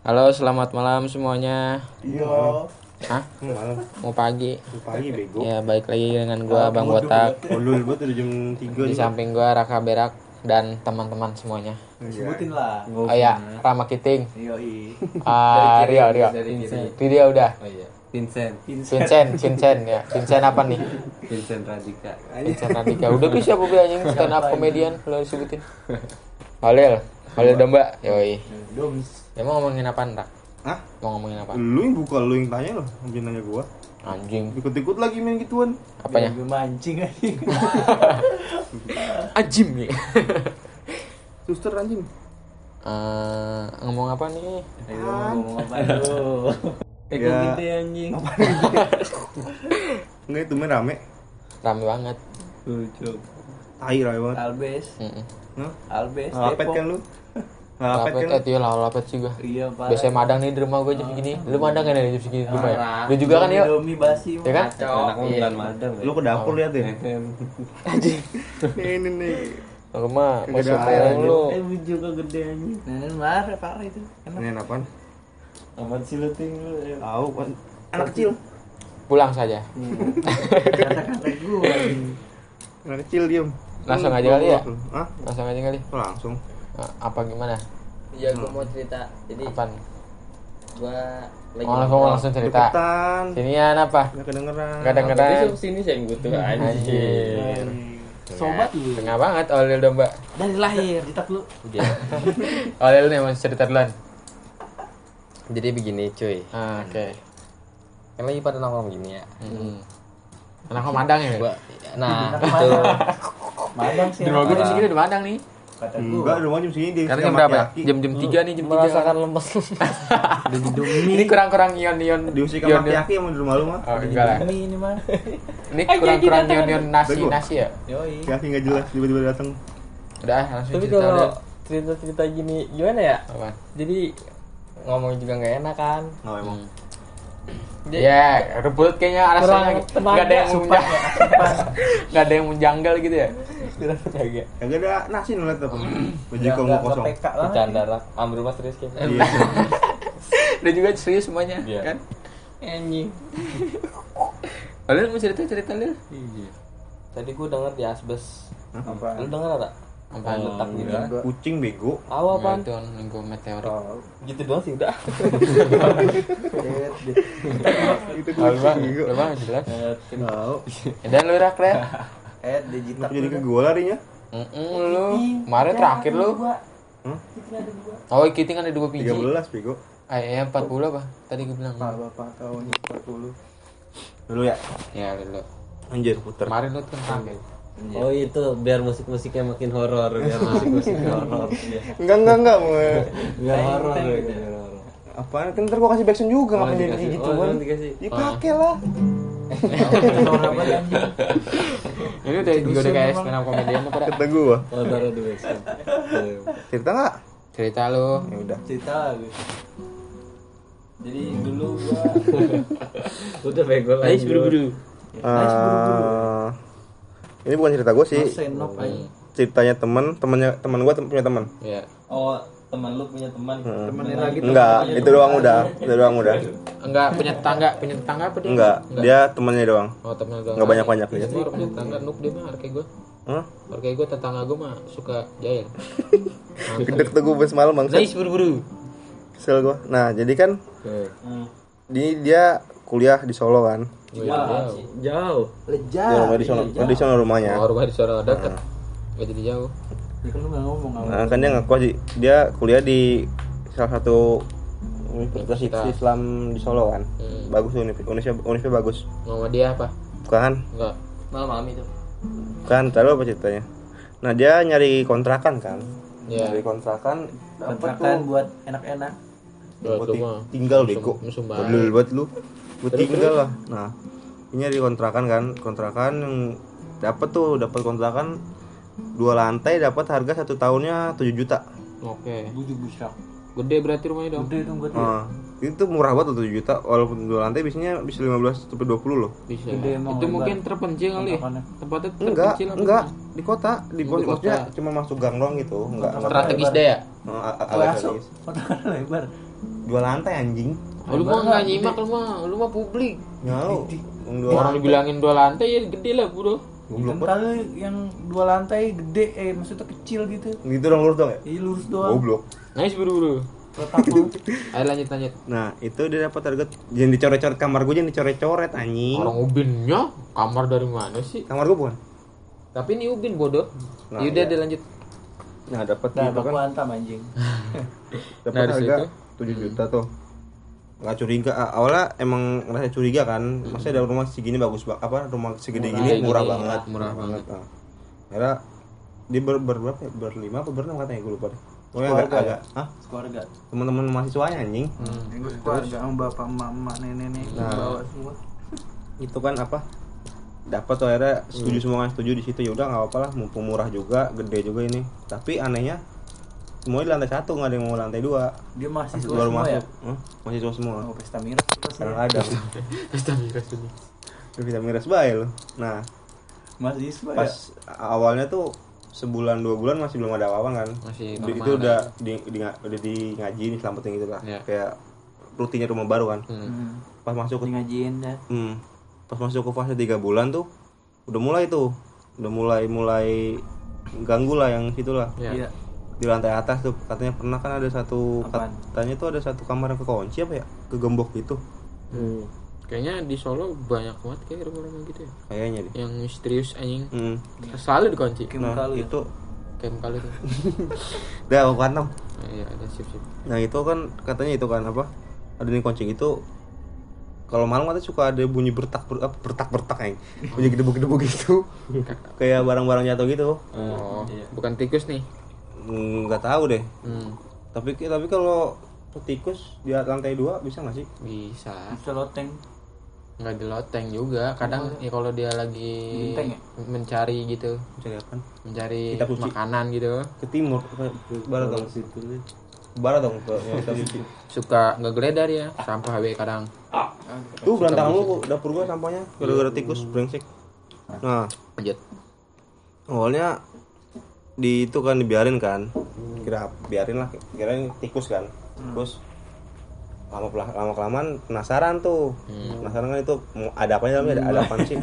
Halo, selamat malam semuanya. Iya. Hah? Malam Mau pagi? pagi bego. Ya, baik lagi dengan gua Bang Botak. Ulul buat udah jam 3 Di samping gua Raka Berak dan teman-teman semuanya. Sebutin lah. Oh ya, Rama Kiting. Yoi. Ah, Rio, Rio. Vincent. Rio udah. Oh iya. Vincent. Vincent, Vincent ya. Vincent apa nih? Vincent Radika. Vincent Radika. Udah bisa siapa anjing stand up comedian lo sebutin. Halil. Halil Domba. Yoi. Doms. Ya mau ngomongin apa Rak? Hah? Mau ngomongin apa? Lu yang buka lu yang tanya loh, jangan nanya gua. Anjing. Ikut-ikut lagi main gituan. Apanya? Gue mancing aja. Ajim nih. Suster anjing. Eh, ngomong apa nih? Ayo ngomong apa lu? Ego Ya. gede anjing. Enggak itu main rame. Rame banget. Lucu. Tai rame banget. Albes. Hah? Albes. Depok. kan lu? Lapet kan? eh, iya lah lapet juga. Iya pak. Biasanya madang nih di rumah gue jam segini. Lu madang kan ya jam segini di rumah ya? Lu juga kan yuk? Domi basi. Ya kan? Anak lu bulan madang. Lu ke dapur lihat deh. Anjing. Ini nih. Rumah Kagak masuk ada air, lu. Eh juga gede anjing. Nenek marah parah itu. Enak. Ini apaan? Aman sih lu ting lu. ya. Tahu kan. Anak kecil. Pulang saja. Kata-kata gue. Anak kecil diem. Langsung Lu- aja kali ya? Hah? Langsung aja kali. Langsung. Nah, Apa gimana? Iya gua mau cerita. Jadi Apaan? gua lagi Mau langsung, mau langsung cerita. Deketan. Sinian apa? Enggak kedengeran. Gak dengeran. Tapi sini sih yang butuh anjing. Anjing. Sobat lu. Tengah banget Olil domba. Dari lahir. Ditak lu. Olil nih mau cerita duluan. Jadi begini cuy. Ah, Oke. Kan lagi pada nongkrong gini ya. Hmm. Anak kau madang ya? Gua nah itu Madang sih. Di rumah gue enak. segini udah madang nih. Kata Enggak, gue. di rumah jam segini dia. Karena jam berapa? ya? Jam jam tiga nih jam tiga. merasakan lemes. Udah. Ini kurang-kurang ion ion. Diusik sama aki-aki yang di rumah lu mah. Oh enggak lah. Domi ini mah. Ini kurang-kurang ion ion nasi Bego. nasi ya. Yoi. Aki enggak jelas tiba-tiba datang. Udah langsung Tapi cerita kalau cerita-cerita gini gimana ya? Apa? Jadi ngomong juga nggak enak kan. Oh, emang. Ya, rebut kayaknya alasannya nggak ada yang tenaga, menjang, nggak ada yang menjanggal gitu ya. Kurang tenaga. Kagak ada nasi apa. Baju Nggak- kamu kosong. Bercanda lah. Ambil mas serius kan. Iya. Udah juga serius semuanya, Iya. kan? Anjing. Kalian mau cerita cerita lu? Iya. Tadi gua denger di asbes. Apa? Lu denger ada? Apa Yang letak gitu. enggak. Kucing bego. Tahu Apa itu minggu meteorik? Gitu doang sih udah. Itu kucing bego. lu bang jelas. Tahu. Ya, Dan lu rak? Eh, digital. Jadi ke gua larinya? Mm-mm, lu kemarin terakhir lu. Hmm? Oh, Kiting ada dua biji. 13 bego. Eh, 40 apa? Tadi gue bilang. Pak Bapak tahun 40. Dulu ya. Ya, lu. Anjir puter. Kemarin lu tuh terakhir. Oh itu biar musik-musiknya makin horor, biar musik-musiknya horor. Enggak enggak enggak mau. Biar horor. Apaan? Kan ntar gua kasih backsound juga Oh, ngapain jadi dikasih. gitu Oh, kan. Dipakai lah. Ini udah juga udah kayak stand up comedian pada. Kata gua. Oh, taruh di backsound. Cerita enggak? Cerita lu. Ya udah. Cerita lagi. Jadi dulu gua Udah bego lagi. Ayo buru-buru. Eh, ini bukan cerita gua sih. Ceritanya teman, temannya teman gua tem- punya teman. Ya. Oh, teman lu punya teman. Temenin lagi Enggak, itu doang udah. Itu doang udah. Enggak punya tetangga, punya tetangga apa dia? Enggak, dia temannya doang. Oh, temen doang. Enggak banyak-banyak dia. dia. Dia punya tetangga nuk dia mah kayak gue. Hah? Kayak gue tetangga gue mah suka jahil. Deket tuh gua semalam bang. Nice buru-buru. Kesel gua. Nah, jadi kan di dia kuliah di Solo kan. Gue jauh. Jauh. Leja. Di rumah di Solo, di Solo rumahnya. Oh, rumah di sana dekat. Gak jadi jauh. Ya kan lu nggak ngomong apa. Nah, kan dia ngaku sih dia kuliah di salah satu universitas. Islam di Solo kan. Hmm. Bagus univ univ universitas bagus. Nama dia apa? Bukan, Enggak. Malam itu. bukan tahu apa ceritanya. Nah, dia nyari kontrakan kan. Ya. Nyari kontrakan dapat Kontrakan tuh buat enak-enak. Buat tinggal bego. Bedul buat lu. Buat tinggal lah. Nah, ini nyari kontrakan kan, kontrakan yang dapat tuh dapat kontrakan dua lantai dapat harga satu tahunnya 7 juta. Oke. Bujuk busak. Gede berarti rumahnya dong. Gede dong buat Nah, itu murah banget tuh 7 juta walaupun dua lantai biasanya bisa 15 sampai 20 loh. Bisa. Gede emang Itu lebar. mungkin terpencil kali ya. Tempatnya Enggak, terpencil enggak gimana? di kota, di kota di maksudnya kota. cuma masuk gang doang gitu, enggak enggak Strategis deh ya. A- a- agak asuk. strategis. Lebar. dua lantai anjing Oh, lu mah nggak nyimak lu mah, lu mah publik. dua Orang dibilangin dua lantai ya gede lah bro. Goblok kali yang dua lantai gede, eh maksudnya kecil gitu. gitu dong lurus dong ya Iya lurus doang. goblok Nice bro bro. Letak lu. Ayo lanjut lanjut. nah itu dia dapat harga jangan dicoret-coret kamar gue jangan dicoret-coret anjing Orang ubinnya kamar dari mana sih? kamar gue bukan Tapi ini ubin bodoh. Nah, Yaudah iya. dia lanjut. nah dapat Nah, gitu kan antam anjing. dapat Dari harga situ? 7 juta tuh nggak curiga ah, awalnya emang ngerasa curiga kan maksudnya ada rumah segini bagus banget apa rumah segede Murah. gini murah Gini, banget murah banget. nah, akhirnya dia ber, ber berapa ya? berlima apa berenam katanya gue lupa deh agak, Keluarga ya? agak Hah? Keluarga. teman-teman mahasiswanya anjing Yang gue keluarga sama bapak, emak, nenek, nenek, Nah. bawa semua. itu kan apa dapat tuh akhirnya setuju semua kan setuju di situ ya udah nggak apa-apa lah mumpung murah juga gede juga ini tapi anehnya semuanya di lantai satu nggak ada yang mau lantai dua Dia mahasiswa baru semua masuk ya. Hah? mahasiswa semua Oh, pesta miras pasti. kadang ada Pesta miras ini. bisa miras baik loh nah Mahasiswa pas ya. awalnya tuh sebulan dua bulan masih belum ada apa-apa kan Masih Di- itu udah di, di, udah di ngaji nih selamatin gitu lah Iya. kayak rutinnya rumah baru kan Hmm. Hmm. pas masuk ke Di ngajiin ya. hmm, pas masuk ke fase tiga bulan tuh udah mulai tuh udah mulai mulai ganggu lah yang situ lah Ya. Di lantai atas tuh katanya pernah kan ada satu Apaan? katanya tuh ada satu kamar yang kekunci apa ya kegembok gitu Hmm. Kayaknya di Solo banyak banget kayak rumah-rumah gitu ya. kayaknya deh Yang misterius anjing. hmm. Selalu dikunci. Nah kali ya. itu Kayak kali tuh. udah aku kantong Nah, Iya, ada sip-sip. Nah itu kan katanya itu kan apa? Ada nih kucing itu kalau malam katanya suka ada bunyi bertak ber, apa, bertak bertak yang bunyi gedebuk-gedebuk gitu kayak barang-barang jatuh gitu Oh, Iya. bukan tikus nih. Hmm, nggak tahu deh Hmm, tapi tapi kalau tikus di lantai dua bisa nggak sih bisa. Bisa loteng. Nggak di loteng juga. Kadang ya kalau dia lagi ya? mencari gitu, kan mencari Kitab suci. makanan gitu. ke timur ke barat dong situ barat dong ke. Suka ngegeledah ya, sampah HW kadang. tuh berantakan lu dapur gua sampahnya gara-gara tikus brengsek nah Lanjut. awalnya di itu kan dibiarin kan. Kira biarin lah kirain tikus kan. Terus lama lama kelamaan penasaran tuh. Penasaran kan itu ada apa dalamnya? Ada, ada apaan sih?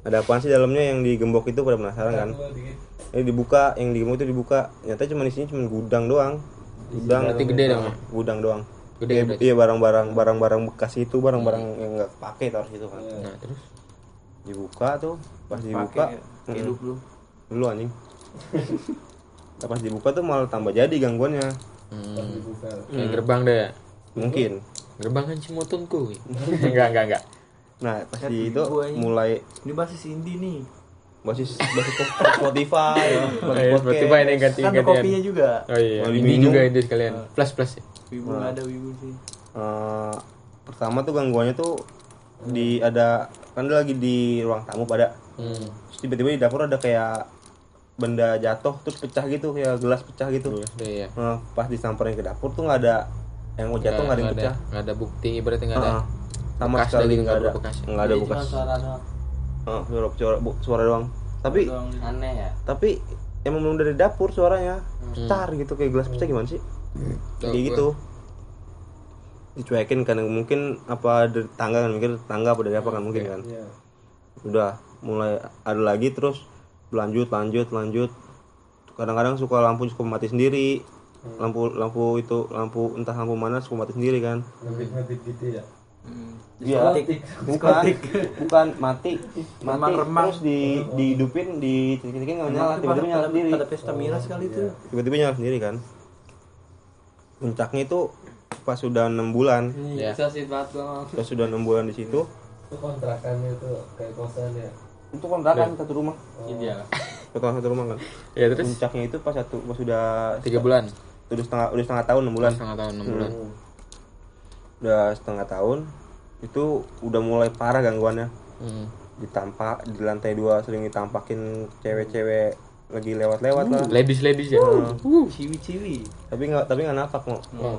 Ada apaan sih dalamnya yang digembok itu pada penasaran kan. Ini dibuka yang digembok itu dibuka. Nyata cuma di sini cuma gudang doang. Gudang. Berarti gede dong ya? gudang doang. Gede iya, iya barang-barang barang-barang bekas itu barang-barang yang nggak pakai taruh situ kan. Nah, terus? Dibuka tuh pas dibuka. Pakai hidup lu. dulu anjing pas dibuka tuh malah tambah jadi gangguannya hmm, kayak gerbang deh. mungkin Gerbang kan Cimotunku. enggak, enggak, enggak. nah pas di itu mulai Ini basis indie nih. basis basis Spotify basis Eh, Spotify ini ganti Kan ada gantian. kopinya juga. Oh iya, Mau ini juga itu sekalian. Plus plus ya. Wibu nggak ada wibu sih. eh, pertama tuh gangguannya tuh di ada kan dia lagi di ruang tamu pada Hmm. terus tiba-tiba di dapur ada kayak benda jatuh terus pecah gitu kayak gelas pecah gitu Iya. Nah, pas disamperin ke dapur tuh nggak ada yang mau jatuh nggak ada yang pecah Nggak ada bukti, berarti nggak ada. Heeh. sama bekas sekali dari nggak ada ya? nggak ada bekas cuma suara doang. Heeh, suara, suara, bu- suara doang tapi Doang. Aneh ya. tapi emang belum dari dapur suaranya Hmm. cetar gitu kayak gelas pecah gimana sih Tahu kayak gitu dicuekin kan mungkin apa dari tangga kan mikir tangga apa dari apa kan mungkin kan Iya. udah mulai ada lagi terus lanjut lanjut lanjut. Kadang-kadang suka lampu suka mati sendiri. Lampu lampu itu lampu entah lampu mana suka mati sendiri kan. Ngedip-ngedip gitu ya. Hmm. Iya. Bukan. Bukan mati. Mati. Remang-remang. terus di dihidupin di titik-titik nggak nyala. Itu tiba-tiba nyala sendiri. Pada pesta miras kali itu. tiba-tiba nyala sendiri kan. Puncaknya itu pas sudah enam bulan. Iya. Sih banget dong. pas sudah enam bulan di situ. Itu kontrakannya tuh kayak kosan ya. Itu kontrakan satu rumah. Iya. kontrakan satu rumah kan Ya terus? Puncaknya itu pas satu pas sudah tiga bulan, udah setengah udah setengah tahun enam bulan. Setengah tahun, enam bulan. udah setengah tahun itu udah mulai parah gangguannya. Hmm. ditampak di lantai dua sering ditampakin cewek-cewek lagi lewat-lewat lah. Ladies ladies ya. Ciwi-ciwi. tapi nggak tapi nggak napak mau Wow.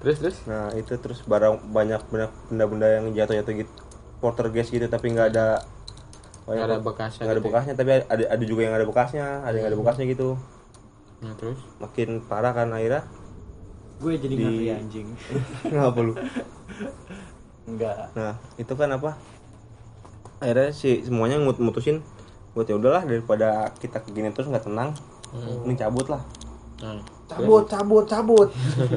Terus terus. nah itu terus barang banyak banyak benda-benda yang jatuh-jatuh gitu. Porter gas gitu tapi nggak ada Nggak ada bekasnya nggak ada gitu ya? bekasnya tapi ada ada juga yang ada bekasnya ada yang nggak ada bekasnya gitu Nah terus. makin parah kan akhirnya Gue jadi Di- ngeri anjing. ngapa lu Enggak. nah itu kan apa akhirnya si semuanya mut mutusin buat ya udahlah daripada kita begini terus nggak tenang Hmm. mending cabut lah Nah, Cabut, cabut, cabut.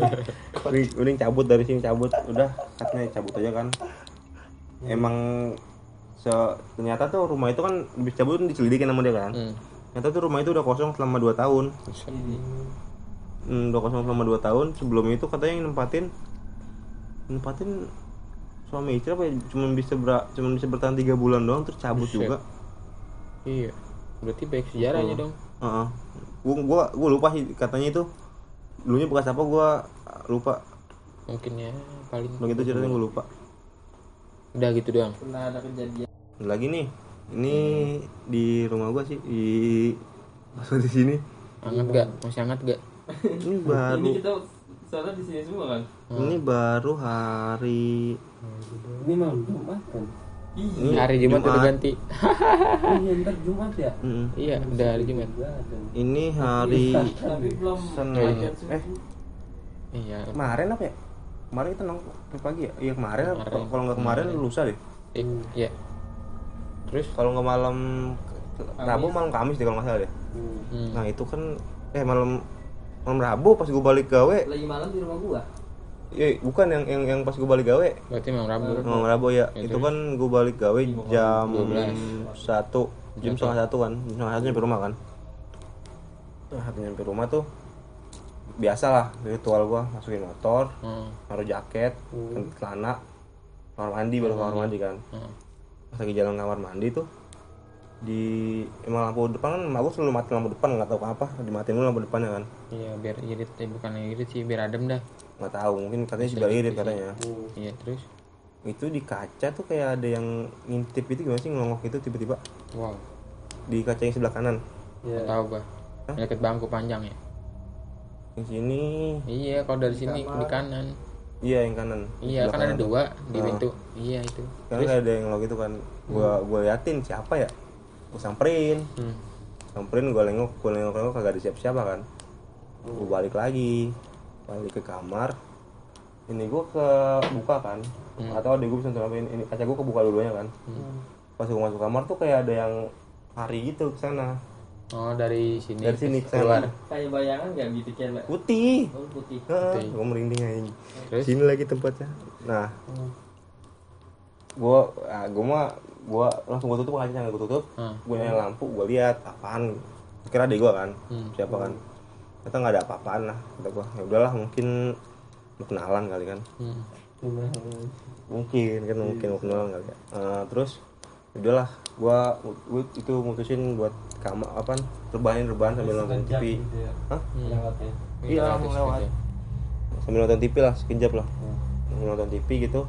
mending, mending cabut dari sini cabut udah katanya cabut aja kan emang se ternyata tuh rumah itu kan habis cabut kan diselidikin sama dia kan hmm. ternyata tuh rumah itu udah kosong selama 2 tahun hmm, udah kosong selama 2 tahun sebelum itu katanya yang nempatin nempatin suami istri apa ya cuma bisa ber, cuma bisa bertahan tiga bulan doang terus cabut Buset. juga Iya. Berarti baik sejarahnya dong. Heeh. Gua, gua gua lupa sih katanya itu dulunya bekas apa gua lupa Mungkin ya paling begitu ceritanya gua lupa udah gitu doang. Pernah ada kejadian. Lagi nih ini di rumah gua sih di masuk di sini Hangat gak? Masih hangat gak? ini baru Ini kita soalnya di sini semua kan. ini baru hari Ini malam Jumat kan. ini Hari Jumat udah ganti. Iya, ntar Jumat ya. Mm-mm. iya, udah hari Jumat. ini hari Senin Iya. eh Iya. kemarin apa ya kemarin kita nong pagi ya iya kemarin, Kemarin. kalau nggak kemarin lusa deh Eh, iya. Terus kalau nggak malam Rabu malam Kamis deh kalau nggak salah deh. Hmm. nah itu kan eh malam malam Rabu pas gue balik gawe. Lagi malam di rumah gua. eh bukan yang yang yang pas gue balik gawe. Berarti memang Rabu. malam Rabu ya itu kan gue balik gawe jam 12. satu. Jam setengah satu kan. Jam setengah satu nyampe rumah kan. Nah habis nyampe rumah tuh biasa lah ritual gua. Masukin motor Hmm. naruh jaket ganti celana kamar mandi baru kamar mandi kan. Hmm. Pas lagi jalan kamar mandi tuh di emang lampu depan kan emak selalu mati lampu depan nggak tahu kenapa dimatiin dulu lampu depannya kan. Iya, biar irit, eh, bukan irit sih, biar adem dah. nggak tahu mungkin katanya sih biar irit katanya. Iya, terus? Itu di kaca tuh kayak ada yang ngintip itu gimana sih ngelongok itu tiba-tiba? Wow, di kaca yang sebelah kanan. Nggak tahu gua. Deket bangku panjang ya. yang sini. Iya, kalau dari sini di kanan. Iya yang kanan. Iya, kan ada dua di Ah. pintu. Iya itu. karena kayak ada yang ngelongok itu kan. Gua gua liatin siapa ya? Gua samperin. Hmm. samperin gue nengok gue nengok nengok kagak ada siapa siapa kan gue balik lagi. Balik ke kamar. Ini gue ke buka kan atau ada gue bisa apa ini, kaca gue kebuka dulunya kan. Pas gue masuk kamar tuh kayak ada yang lari gitu ke sana Oh, dari sini. Dari sini ke- ke keluar. Kayak bayangan nggak gitu cewek. putih. Oh, putih. gue merinding aja. Terus? sini lagi tempatnya. Nah. Gue ah, gue mah gue langsung gue tutup kacanya gue tutup. Hmm. gue nyalain lampu gue lihat apaan? Kira adek gue kan? Hmm. siapa kan? Ternyata nggak ada apa-apaan lah kata gue ya udahlah mungkin mau kenalan kali kan? Hmm. mungkin kan mungkin mau kenalan kali ya. Eh, terus? Udahlah gue gue itu mutusin buat kamar apa rebahin rebahan sambil nonton TV Hah? Lewatnya. Iya, Lewat, mau terus lewat. gitu. sambil nonton TV lah sekejap lah Sambil nonton TV gitu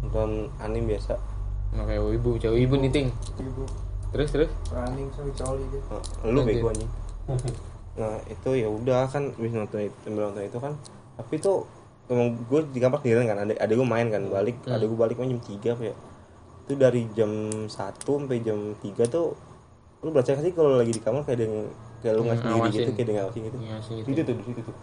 nonton anime biasa Nah, kayak ibu, cewek ibu nih ting. Ibu Terus terus. running sama coli dia. Nah, lu bego anjing nah itu ya udah kan habis nonton itu sambil nonton itu kan tapi tuh emang gue di kamar sendirian kan ada ada gue main kan balik ada gue balik main jam 3 apa ya itu dari jam 1 sampai jam 3 tuh lu berasa sih kalau lagi di kamar kayak ada yang kayak lu nggak Hmm, sendiri ngawasin. gitu kayak ada yang ngawasin gitu Ngawasin gitu. itu tuh di situ tuh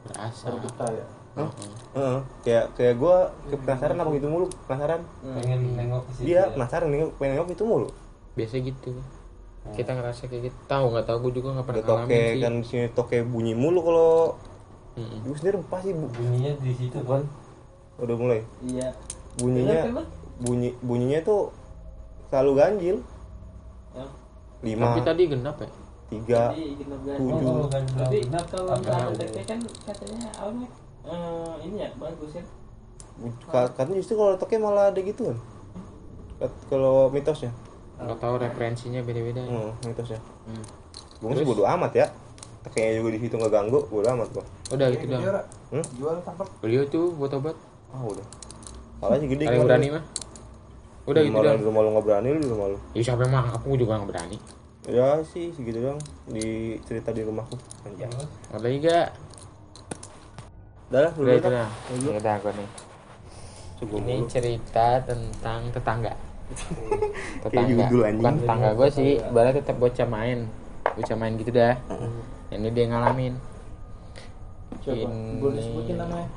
Berasa. Kita ya. Heeh. kayak kayak gue penasaran apa gitu mulu penasaran Pengen nengok ke situ. dia ya. penasaran nengok pengen nengok itu mulu Biasa gitu. Kita ngerasa kayak gitu. Tahu nggak tahu gue juga nggak pernah ngalamin toke sih. kan di sini toke bunyi mulu kalau Mm-mm. gue sendiri pasti bu Bunyinya di situ kan. udah mulai Iya. bunyinya? Bunyi bunyinya tuh selalu ganjil Hah? lima Tapi tadi genap ya. tiga Jadi genap ganjil. tujuh. Oh, kalau ganjil Tapi kalau? TK kan katanya awalnya eh, ini ya bagus ya. Ka- katanya justru kalau toke malah ada gitu kan kalau mitosnya Nggak tahu referensinya beda-beda. ya. hmm, mitosnya Hmm. gue sih bodo amat ya kayaknya juga di situ nggak ganggu bodo amat gua Udah gitu Dia doang. Hmm? Jual tangkap. Beliau tuh buat obat. ah udah kalau sih gede gua. berani mah. Udah gitu doang. di rumah lu nggak berani lu di rumah lu Ya siapa yang mangkap gue juga nggak berani. ya sih segitu doang di cerita di rumahku anjay Ada juga. udah lah Udah dulu itu dah. dah. Udah aku nih. Sebelum Ini mulu. cerita tentang tetangga. Kayak tetangga. judul anjing. Bukan tetangga gue sih, ibarat tetap bocah main. Bocah main gitu dah. Ini dia ngalamin. Coba Ini- boleh sebutin namanya.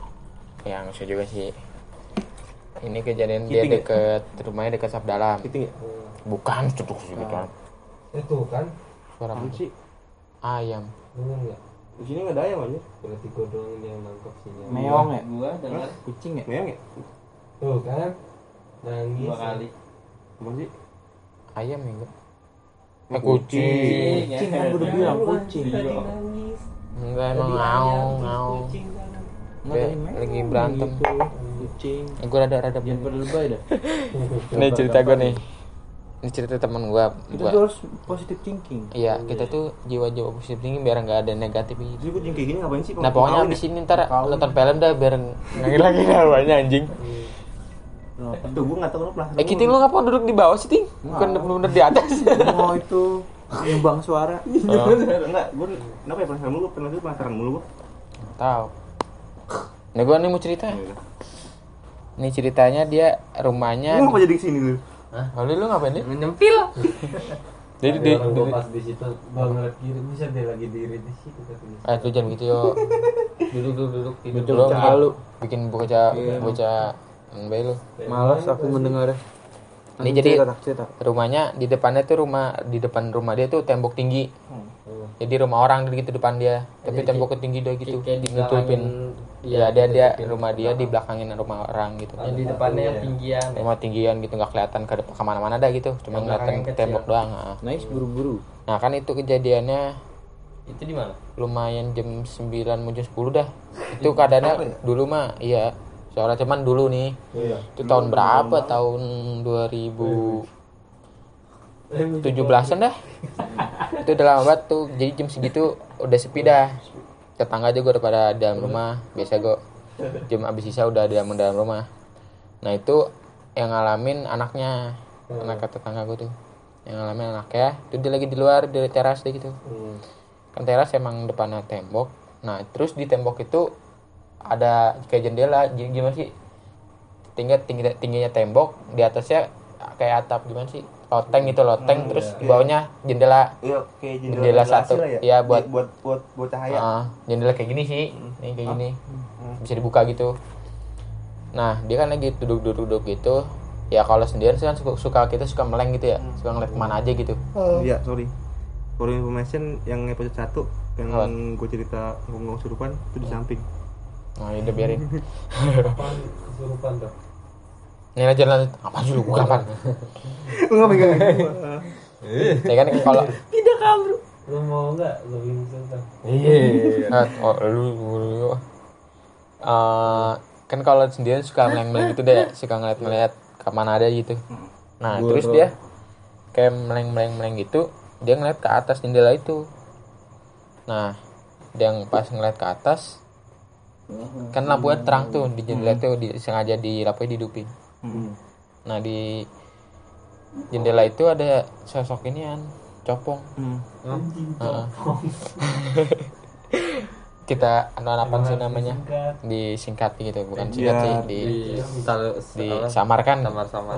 yang usah juga sih ini kejadian dia Kiting ya? deket rumahnya deket Sabdalam Kiting ya? bukan ceduk sih gitu Itu kan. suara Apaan sih? ayam Dengar nggak? Di sini nggak ada ayam aja. Berarti gua doang yang nangkap sinyal. Meong ya? Gua dengar Kucing ya? Meong ya? Tuh kan. Nangis. dua kali. Apaan sih? ayam ya enggak eh kucing Kucing kan gue udah bilang kucing. Enggak emang ngau ngau Dia lagi berantem. gitu. Kucing. gue rada rada Jangan pada lebay dah. ini cerita gue nih. Ini cerita teman gue Itu tuh harus positif thinking. iya kita tuh jiwa-jiwa positif tinggi biar nggak ada negatif gitu Jadi kucing kayak gini ngapain sih? nah pokoknya abis ini ntar nonton film dah biar ngangin lagi namanya anjing. Tuh gue nggak tahu lu pernah. eh kiting lu ngapa duduk di bawah sih ting? Bukan bener-bener di atas. Oh itu. Nyumbang suara. Enggak, gue kenapa ya penasaran mulu? Pernah tuh penasaran mulu gue. tahu. Nah gue nih mau cerita ini ceritanya dia rumahnya Lu ngapa jadi ke sini lu? lalu lu ngapain nih Menyempil. jadi di, orang gua pas di situ gua ngeliat kiri bisa dia lagi diri di situ katanya. eh lu jangan gitu yo Duduk duduk duduk tidur. lu bikin, bikin bocah bocah bayi lu Malas aku mendengarnya. Ini jadi- cerita, cerita. rumahnya di depannya tuh rumah di depan rumah dia tuh tembok tinggi jadi rumah orang gitu depan dia tapi temboknya tinggi dia gitu. Kayak di nutupin ya dia dia rumah dia di belakangin rumah orang gitu. Yang di depannya yang tinggian. rumah tinggian gitu nggak kelihatan ke depan ke mana-mana dah gitu. Cuma ngeliatin tembok kecil. doang ah. Nice buru-buru. nah kan itu kejadiannya Itu di mana? lumayan jam 9 mau jam 10 dah itu keadaannya dulu mah iya. Soalnya cuman dulu nih. Itu tahun berapa? tahun 2000 17-an dah. Itu udah lama banget tuh. Jadi jam segitu udah sepi dah. Tetangga juga udah pada dalam rumah. Biasa gue jam abis sisa udah di dalam dalam rumah. Nah itu yang ngalamin anaknya. Anak tetangga gue tuh. Yang ngalamin anaknya. Itu dia lagi di luar di teras deh gitu kan teras emang depannya tembok. Nah terus di tembok itu ada kayak jendela. Jadi gimana sih? Tinggi tingginya tembok. Di atasnya kayak atap. Gimana sih loteng gitu loteng terus di bawahnya jendela. Iya, kayak Jendela satu. Iya, buat- buat buat buat cahaya. Ah, jendela kayak gini sih. Nih kayak gini. Bisa dibuka gitu. Nah dia kan lagi duduk-duduk gitu. Ya kalau sendirian sih kan suka, suka kita suka meleng gitu ya. Suka ngeliat ke mana aja gitu. Iya, sorry. For information yang episode 1 yang Apa? gue cerita ngomong surupan itu di samping. nah udah biarin. Kesurupan tuh? Ini lanjut lanjut apa sih lu? Bukan apa Lu enggak megang. ya kan kalau Lu mau nggak? Lu pingsan tuh? Ah, oh, lu, lu. Eh, kan kalau sendirian suka meleng-meleng gitu deh, suka ngeliat-ngeliat ke mana ada gitu. Nah, terus dia kayak meleng-meleng-meleng gitu, dia ngeliat ke atas jendela itu. Nah, dia yang pas ngeliat ke atas, kan lampunya terang tuh di jendela tuh, di, sengaja di lampunya didupin. Nah, di jendela itu ada sosok inian, copong. Heeh. kita anak apa sih namanya disingkat gitu bukan singkat sih di Di disamarkan samar-samar.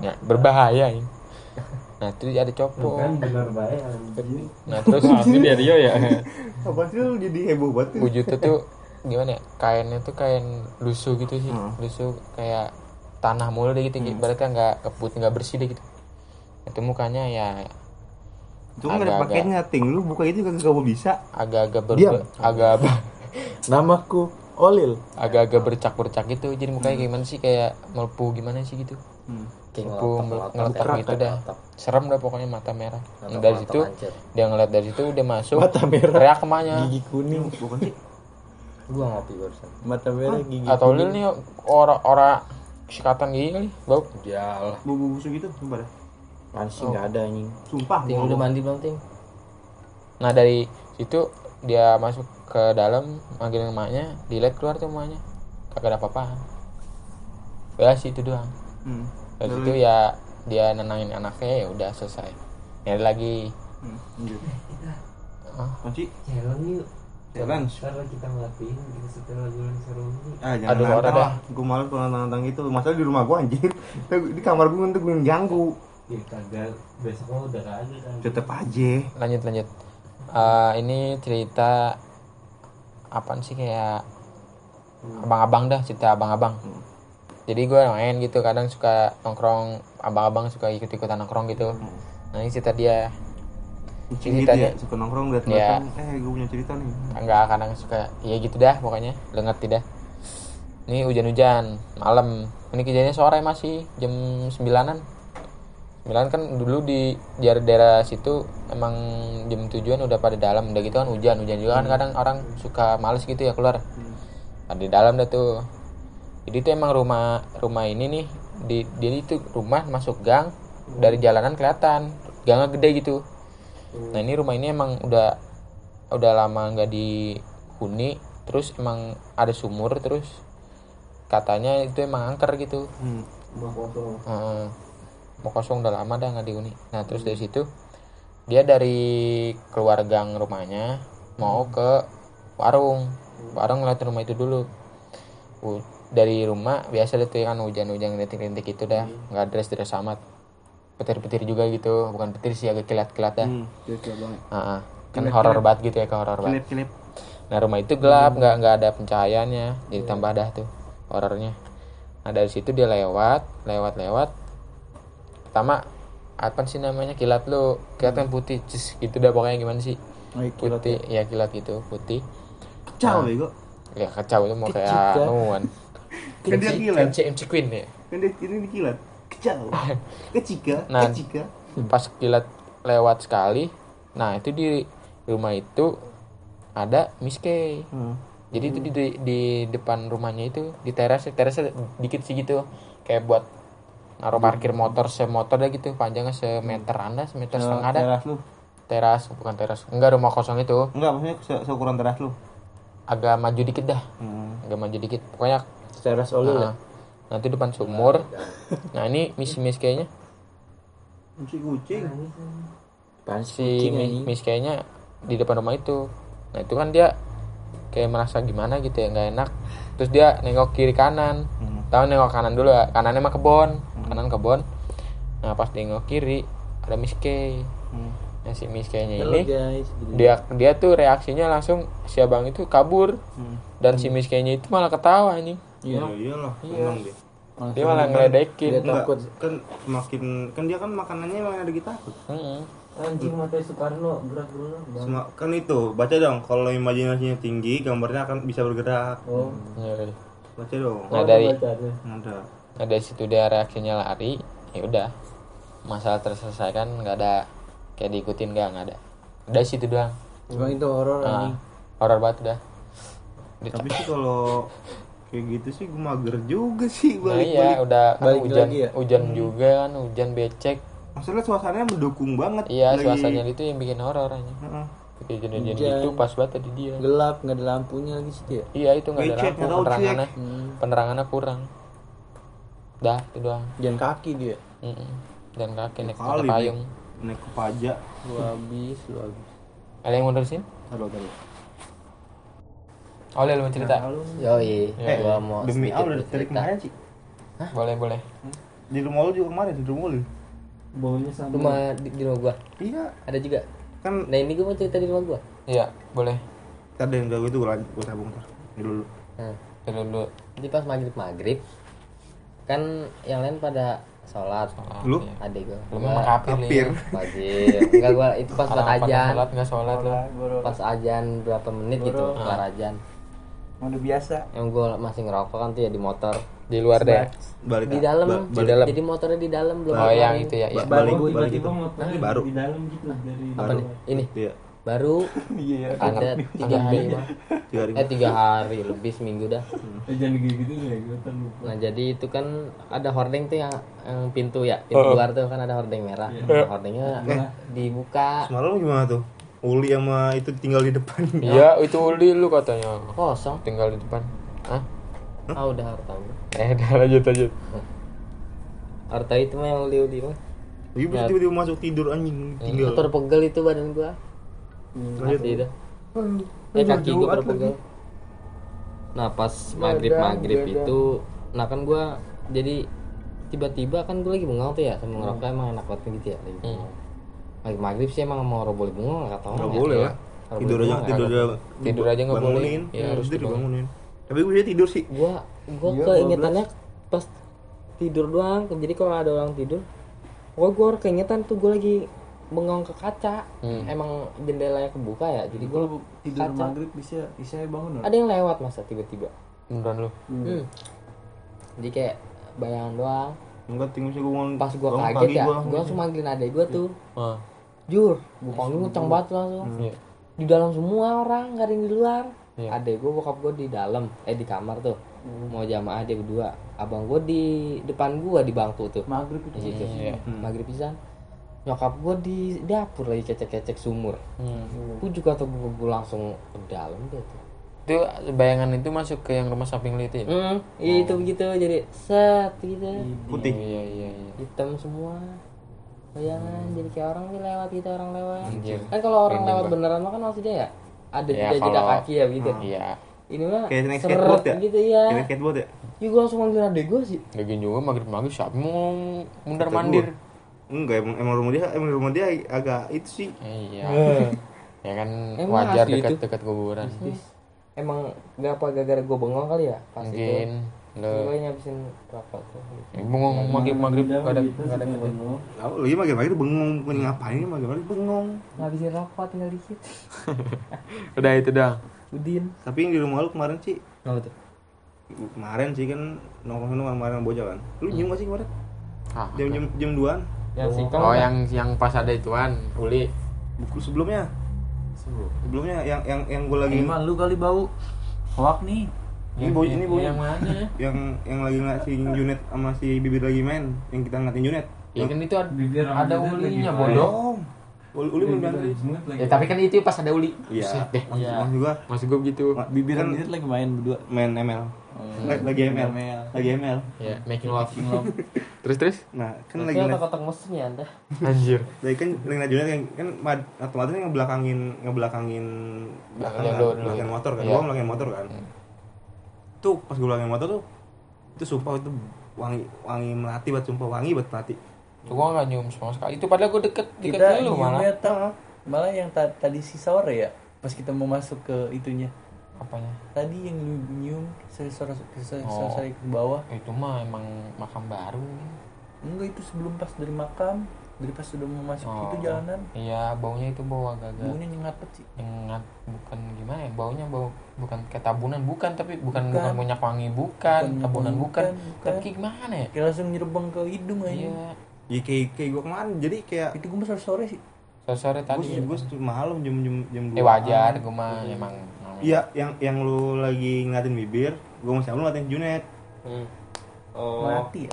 ya berbahaya ini nah itu ada Kan copong baik anjing. nah terus Itu dia Rio ya. Apa sih lu jadi heboh banget? wujudnya tuh gimana ya kainnya tuh kain lusuh gitu sih lusuh kayak tanah mulu deh gitu berarti kan nggak keput nggak bersih deh gitu itu mukanya ya Itu kan ada Agak-agak. pakainya ting lu buka itu kagak gak bisa. agak-agak ber Diam. agak Namaku Olil. agak-agak bercak-bercak gitu jadi mukanya gimana sih kayak melepuh gimana sih gitu ngotot, ngeletak ngotot, gitu dah serem dah pokoknya mata merah Nah, dari situ hancur. dia ngeliat dari situ udah masuk Mata merah. teriak kemanya Gigi kuning. Bukan sih. Gua ngopi barusan. Mata merah gigi. atau lil nih orang-orang sikatan gigi kali bau Jalah. Bumbu busuk itu sumpah dah. Anjing enggak ada anjing. Sumpah. Ting udah mandi belum ting? nah dari situ dia masuk ke dalam manggilin emaknya dilihat keluar tuh emaknya kagak ada apa-apaan ya sih itu doang Hmm. dari situ ya dia nenangin anaknya ya udah selesai nyari lagi Hmm. lanjut. Kunci. Jalan yuk. Challenge. Ntar kita ngelakuin kita setel lagu yang seru nih. Ah, jangan Aduh, nantang lah. Gue malas kalau nantang gitu. Masalah di rumah gue anjir. Di kamar gue untuk gue ganggu. Ya kagak besok mah udah kagak kan. Tetep aja. lanjut lanjut Eh, ini cerita apaan sih kayak abang-abang dah cerita abang-abang jadi gue main gitu kadang suka nongkrong abang-abang suka ikut-ikutan nongkrong gitu nah ini cerita dia Kucing gitu ya, suka nongkrong liat Iya. eh gue punya cerita nih. nggak kadang suka ya gitu dah pokoknya. Lo ngerti dah. Ini hujan-hujan malam. Ini kejadiannya sore masih jam sembilanan. Sembilan kan dulu di daerah, daerah situ emang jam tujuan udah pada dalam. Udah gitu kan hujan hujan juga kan kadang orang suka males gitu ya keluar. Ada di dalam dah tuh. Jadi itu emang rumah rumah ini nih di jadi itu rumah masuk gang. Dari jalanan kelihatan gangnya gede gitu nah ini rumah ini emang udah udah lama nggak dihuni terus emang ada sumur terus katanya itu emang angker gitu. Hmm. Heeh. mau kosong udah lama dah nggak dihuni. Nah terus dari situ dia dari keluar gang rumahnya mau ke warung. Warung ngeliat rumah itu dulu. Dari rumah biasa tuh kan hujan-hujan rintik-rintik itu dah. Nggak dress-dress amat petir-petir juga gitu. Bukan petir sih agak kilat-kilat dah Hmm. Ah, ah. kan horor banget gitu ya ke horor banget nah rumah itu gelap nggak nggak ada pencahayaannya jadi tambah dah tuh horornya. Nah dari situ dia lewat lewat lewat pertama apa sih namanya kilat lu? Kilat kan putih Cis, gitu dah pokoknya gimana sih? Oh, iya, kilat putih ya. kilat gitu putih. Kacau bego. ya kacau itu mau kayak nuan Kan dia kilat. MC MC Queen ya. Kan dia ini dikilat. Kacau. Kecika, Nah. kecika. pas kilat lewat sekali nah itu di rumah itu ada Miss K Hmm. jadi itu di, di, di depan rumahnya itu di teras terasnya dikit sih gitu kayak buat naruh parkir motor semotor dah gitu panjangnya semeter anda semeter setengah ada Teras lu. teras bukan teras enggak rumah kosong itu Enggak, maksudnya se seukuran teras lu. agak maju dikit dah Hmm. agak maju dikit pokoknya Teras oli lah. Nah, nanti depan sumur. Nah ini miss miss kayaknya Kucing kucing. si mi- miss kayaknya di depan rumah itu. Nah itu kan dia kayak merasa gimana gitu ya nggak enak. Terus dia nengok kiri kanan. Hmm. tahu nengok kanan dulu ya? Kanannya mah kebon. Kanan kebon. Nah pas nengok kiri ada Miss K Hmm. nah si Miss K-nya Halo ini guys. Dia dia tuh reaksinya langsung si abang itu kabur. Hmm. dan si Miss K-nya itu malah ketawa anjing Iya, iyalah. Seneng dia. dia malah ngeledekin Enggak, kan semakin kan dia kan makanannya emang ada kita takut. Mm-mm. Anjing mata Soekarno gerak dulu. Sema- kan itu baca dong kalau imajinasinya tinggi gambarnya akan bisa bergerak Oh. Iya. baca dong nah dari ada nah dari situ dia reaksinya lari ya udah masalah terselesaikan nggak ada kayak diikutin nggak nggak ada udah situ doang Cuma itu horor nah, horor banget udah Di- tapi sih kalau kayak gitu sih gue mager juga sih Nah balik iya udah kan balik hujan lagi ya? hujan juga kan hujan becek maksudnya suasananya mendukung banget iya lagi- suasananya itu yang bikin horor aja Heeh. kejadian Hujan. itu pas banget tadi dia Gelap, nggak ada lampunya lagi situ ya. iya itu nggak ada lampu penerangannya Hmm. penerangannya kurang dah itu doang Jalan kaki dia. Mm-mm. dan kaki naik motor payung naik ke pajak Lu habis, lu habis. ada yang mau terusin Halo, halo. Oleh lu mau cerita Yoi, Eh, gua mau demi Allah dari bercerita. kemarin sih boleh boleh di rumah lu juga kemarin di rumah lu Baunya sama. Rumah di, di rumah gua iya ada juga. kan Nah ini gua mau cerita di rumah gua. iya boleh ada yang jauh itu gue lanjut gue tabung ntar Ini dulu Nah, dulu dulu jadi pas maghrib maghrib kan yang lain pada sholat. Lu? Adik gua. lu Gua memang kafir Kafir. nih Wajib. Enggak gua itu pas buat ajan. sholat nggak sholat lu Pas ajan berapa menit gitu kelar ajan. Udah biasa. Yang gua masih ngerokok kan tuh ya di motor. di luar deh balik Di dalam. Ba- Di dalam. Jadi motornya di dalam belum. oh yang itu ya, ya. ba- balik Baru balik itu motornya baru di dalam gitu lah dari Apa nih? Ini iya baru Iya. ada tiga hari. tiga hari Eh tiga hari lebih seminggu dah. Jangan gitu ya, gue. Nah jadi itu kan ada hordeng tuh yang, yang pintu ya pintu luar tuh kan ada hordeng merah. Nah, hordengnya dibuka semalam gimana tuh Uli sama itu tinggal di depan iya itu uli lu katanya kosong. tinggal di depan Hah? Ah udah harta eh udah lanjut lanjut Harta itu mah yang liu-liu mah. Iya bisa tiba-tiba masuk tidur anjing tinggal Motor pegel itu badan gua. Asli dah. Eh kaki gua pegel. Nah pas maghrib maghrib itu, nah kan gua jadi tiba-tiba kan gua lagi bengong tuh ya sama ngerokok emang enak banget gitu ya lagi. Maghrib maghrib sih emang mau boleh bengong nggak tahu. nggak ya. boleh lah Kalau tidur aja tidur aja Tidur aja nggak boleh. bangunin. Iya, Hmm, harus tidur dibangun. dibangunin tapi gue tidur sih gua gua Iya, keingetannya pas tidur doang jadi kalau ada orang tidur gua gua keingetan tuh gua lagi bengong ke kaca Hmm. emang jendelanya kebuka ya jadi gua Kalau tidur kaca. maghrib bisa bisa bangun ada yang lewat masa tiba-tiba beneran lu hmm. jadi kayak bayangan doang enggak tinggal sih gue pas gua bangun kaget ya gua. gua langsung manggilin adek gua tuh jur gua panggil kencang banget langsung. Iya di dalam semua orang gak ada yang di luar. Iya. adek gue bokap gue di dalam eh di kamar tuh. Mau jamaah dia berdua. Abang gue di depan gue di bangku tuh. Maghrib di itu situ. Iya. maghrib pisan. Nyokap gue di dapur lagi kecek-kecek sumur. Hmm. gue juga tuh gue langsung ke dalam deh tuh. Itu bayangan itu masuk ke yang rumah samping lu itu ya? Hmm, itu begitu jadi set gitu. Putih. Iya iya iya. Hitam semua bayangan jadi kayak orang nih lewat gitu orang lewat. Anjir. kan kalau orang Merinding lewat beneran mah kan maksudnya ya ada Ya, jeda jeda kalau- kaki ya gitu. Iya. Ini mah kayak naik seret skateboard ya? gitu ya kayak naik skateboard ya? Ya gue langsung manggil adek gue sih. Lagian juga maghrib maghrib siapa mau mundar mandir? Enggak emang, emang rumah dia emang rumah dia agak itu sih. Iya. Ya kan Emang wajar asli dekat itu. dekat kuburan. Emang gak apa gara-gara gue bengong kali ya? Pas mungkin. itu lo gue nyabisin rokok tuh bengong maghrib maghrib gak ada gak ada gitu. Aku lagi pagi-pagi tuh bengong, bukan ngapain ini pagi-pagi bengong. ngabisin rokok tinggal dikit udah itu dah Udin Tapi yang di rumah lu kemarin sih, Kenapa tuh? kemarin sih kan nongkrong sana kemarin bocah kan. Lu nyium gak sih kemarin? ah, Jam jam jam 2-an. yang singkong oh yang yang pas ada ituan uli Buku sebelumnya. Sebelumnya yang yang yang gue lagi Emang lu kali bau hoak nih ini bau ini bau yang mana yang yang lagi ngeliatin Junet sama si bibir lagi main, yang kita ngeliatin Junet. ya kan itu ada, Bibir ada ulinya bodoh Oh. Uli, uli belum tadi. ya tapi kan itu pas ada uli Iya. Deh Maksud, maksud gua maksud gue begitu bibir kan kan lagi main berdua main ML. Lagi- Lagi ML. ML. Lagi ML. ya making love terus terus Nah, kan lagi ada kotak mesin ya anda anjir Lagi kan lagi Junet kan, kan otomatis kan ngebelakangin ngebelakangin belakang kan, motor kan. iya. Gua belakangin motor kan. Tuh pas gua belakangin motor tuh itu sumpah itu wangi wangi melati banget sumpah wangi banget melati. tuh gue gak nyium sama sekali. Itu padahal gue deket deket kita dulu malah. nyiumnya ta- malah yang ta- tadi si sore ya pas kita mau masuk ke itunya. Apanya? Tadi yang nyium saya sore saya Oh. saya ke bawah. Itu mah emang makam baru. Enggak itu sebelum pas dari makam dari pas sudah mau masuk Oh. itu jalanan iya baunya itu bau agak-agak baunya nyengat banget sih nyengat bukan gimana ya baunya bau bukan kayak tabunan bukan tapi bukan bukan, Bukan. minyak wangi bukan, Bukan tabunan bukan, bukan, tapi bukan. kayak gimana ya kayak langsung nyerebang ke hidung aja iya Ya kayak kayak gua kemarin jadi kayak itu gue sore sore sih sore sore gua tadi gua malam jam jam jam eh dua. wajar gue mah emang Iya, yang yang lu lagi ngeliatin bibir, gua masih lu ngeliatin Junet. hmm. oh mati ya.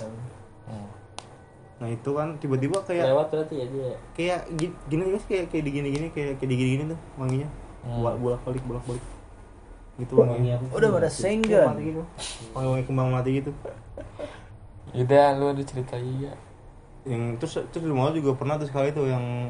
Nah, itu kan tiba-tiba kayak lewat berarti ya dia kayak gini, gini guys kayak kayak digini-gini kayak kayak digini-gini tuh wanginya. Hmm. Bolak bolak-balik bolak-balik. Gitu wanginya. udah pada senggan Mati gitu. Wangi kembang mati gitu. udah lu ada cerita iya Yang terus terus di mall juga pernah tuh sekali tuh yang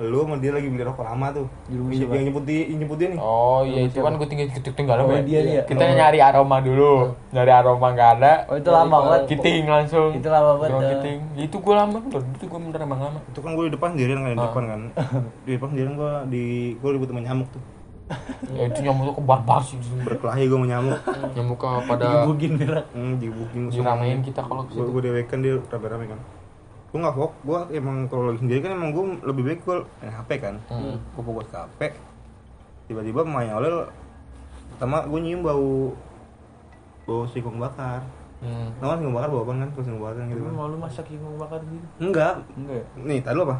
lu sama dia lagi beli rokok lama tuh. Yang, siapa? yang nyebut dia, yang nyebut dia nih. oh iya itu kan gue tinggal tinggal tinggal Oh, ya dia ya? kita Oh. nyari aroma dulu nyari aroma nggak ada oh itu lama banget kiting langsung itu lama banget dah. kiting itu gue lama bener itu gue bener emang lama Itu kan gue di depan sendirian kan di Ah. depan kan. Di depan sendirian gua di gua ribut sama nyamuk tuh. ya itu nyamuk tuh kebarbar sih Berkelahi gua sama nyamuk. nyamuk pada Digebukin merah Hmm, dibuking diramein kita kalau ke gue situ gue dewekan dia rame-rame kan gue nggak fok gue emang kalau lagi sendiri kan emang gue lebih baik gue main hp kan Hmm. gue fokus ke hp tiba-tiba pemain oleh pertama gue nyium bau bau singkong bakar Hmm. Nah, singkong bakar bau apa kan? Kalau singkong bakar kan gitu Lu kan. mau lu masak singkong bakar gitu? Enggak. Enggak ya? Nih, tadi lu apa?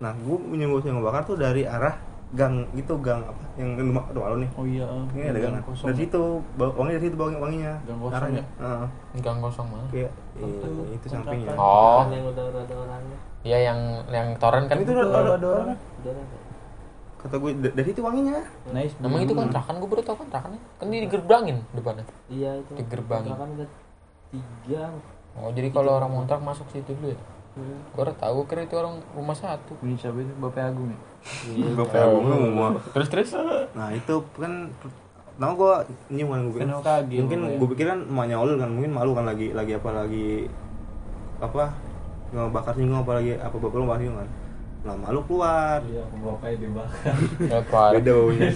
Nah, gue nyium bau singkong bakar tuh dari arah gang itu gang apa? Yang rumah rumah lu nih. Oh iya. eh. Ini ada gang. kosong. Dari situ bau wangi dari situ bau wanginya. Gang kosong Arahnya. ya? Heeh. gang kosong mah Kayak iya, itu sampingnya. oh yang udah udah ada orangnya iya yang yang toren kan Itu Ada ada, ada, orang. udah Kata gue da- dari itu wanginya. Nice. Emang itu kontrakan gue baru tau kontrakan kan dia digerbangin depannya. iya itu Di gerbang. kan udah tiga Oh jadi kalau orang kontrak masuk situ dulu ya? Gue udah tahu kira itu orang rumah satu. Ini siapa itu? Bapak Agung ya? Bapak Agung lu mau. Terus terus? Nah, itu kan Nah, gue nyium kan gue pikir. Mungkin gue pikir kan emaknya Olul kan mungkin malu kan lagi lagi apa lagi apa ngebakar singkong apa lagi apa bapak lu bakar singkong kan lama lu keluar Iya, pembawanya dibakar. Ya, keluar. beda baunya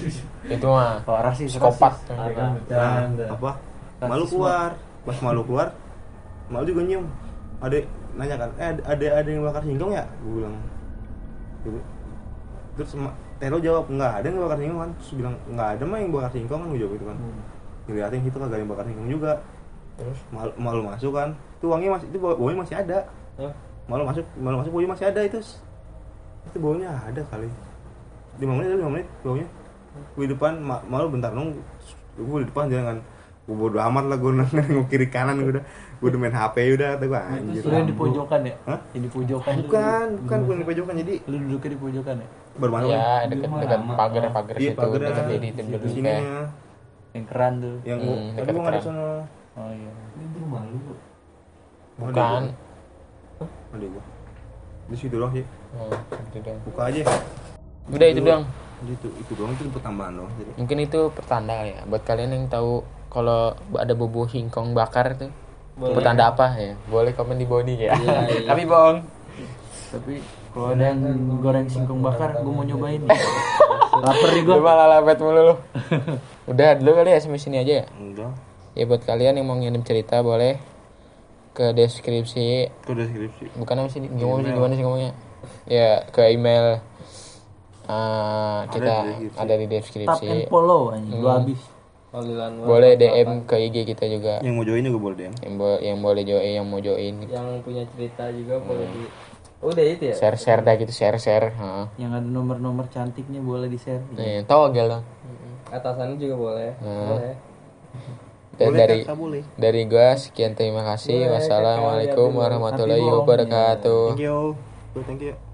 itu mah Kalau rasis, psikopat nah, apa malu keluar pas malu keluar malu juga nyium ada nanya kan eh ada- ada yang bakar singkong ya? Gue bilang Gitu. terus Telo jawab nggak ada yang bakar singkong kan. Terus bilang nggak ada mah yang bakar singkong kan gue jawab gitu kan. Ngeliatin situ kagak ada yang bakar singkong juga. Terus malu, malu masuk kan. Itu uangnya masih itu bau- baunya masih ada. Hah? malu masuk malu masuk baunya masih ada itu. Itu baunya ada kali. Lima menit lima menit baunya. Gue di depan ma- malu bentar dong gue di depan jangan gue bodo amat lah gue nengok kiri kanan gue udah gue udah main hp udah kata gue anjir. Lu yang di pojokan ya? Hah? Yang di pojokan. bukan bukan gue di pojokan jadi Lu duduknya di pojokan ya? baru masuk ya dekat dekat pagar pagar iya situ dekat jadi itu di dulu sini kayak Yang keran tuh. yang Hmm, gua tapi dekat gue nggak di keran. sana Oh iya. bukan. Ada gue di situ doang sih. Oh, buka aja. Udah itu dong itu itu doang itu tambahan doang jadi. Mungkin itu pertanda ya buat kalian yang tahu kalau ada bubuk singkong bakar tuh pertanda apa ya. Boleh komen di bawah nih ya tapi bohong Tapi kalau ada yang goreng singkong bakar, gue mau nyobain. Laper nih gue. Malah lapet mulu lu. Udah dulu kali ya sampai sini aja ya. enggak Ya buat kalian yang mau ngirim cerita boleh ke deskripsi. Itu deskripsi. Bukan apa sih gimana sih gimana sih ngomongnya? Ya ke email uh, kita di deskripsi. ada di Tap and deskripsi follow anjing, gue habis. Boleh DM ke IG kita juga. Yang mau join juga boleh DM yang, bo- yang boleh join yang mau join. Yang punya cerita juga boleh di udah itu ya? Share share dah gitu share share Heeh. Yang ada nomor-nomor cantiknya boleh di share. Nih, togel dong. Atasannya juga boleh. Hmm. boleh. Dan boleh dari kakak boleh. dari gua sekian terima kasih. Boleh, wassalamualaikum warahmatullahi wabarakatuh. Thank you. Thank you